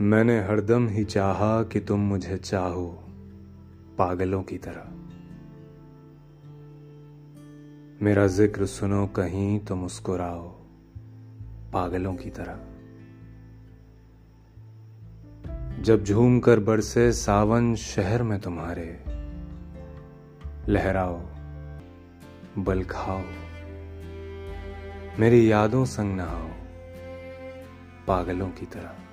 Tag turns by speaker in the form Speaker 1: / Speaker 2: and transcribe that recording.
Speaker 1: मैंने हरदम ही चाहा कि तुम मुझे चाहो, पागलों की तरह। मेरा ज़िक्र सुनो कहीं तो मुस्कुराओ, पागलों की तरह। जब झूम कर बरसे सावन शहर में तुम्हारे, लहराओ, बल खाओ, मेरी यादों संग नहाओ, पागलों की तरह।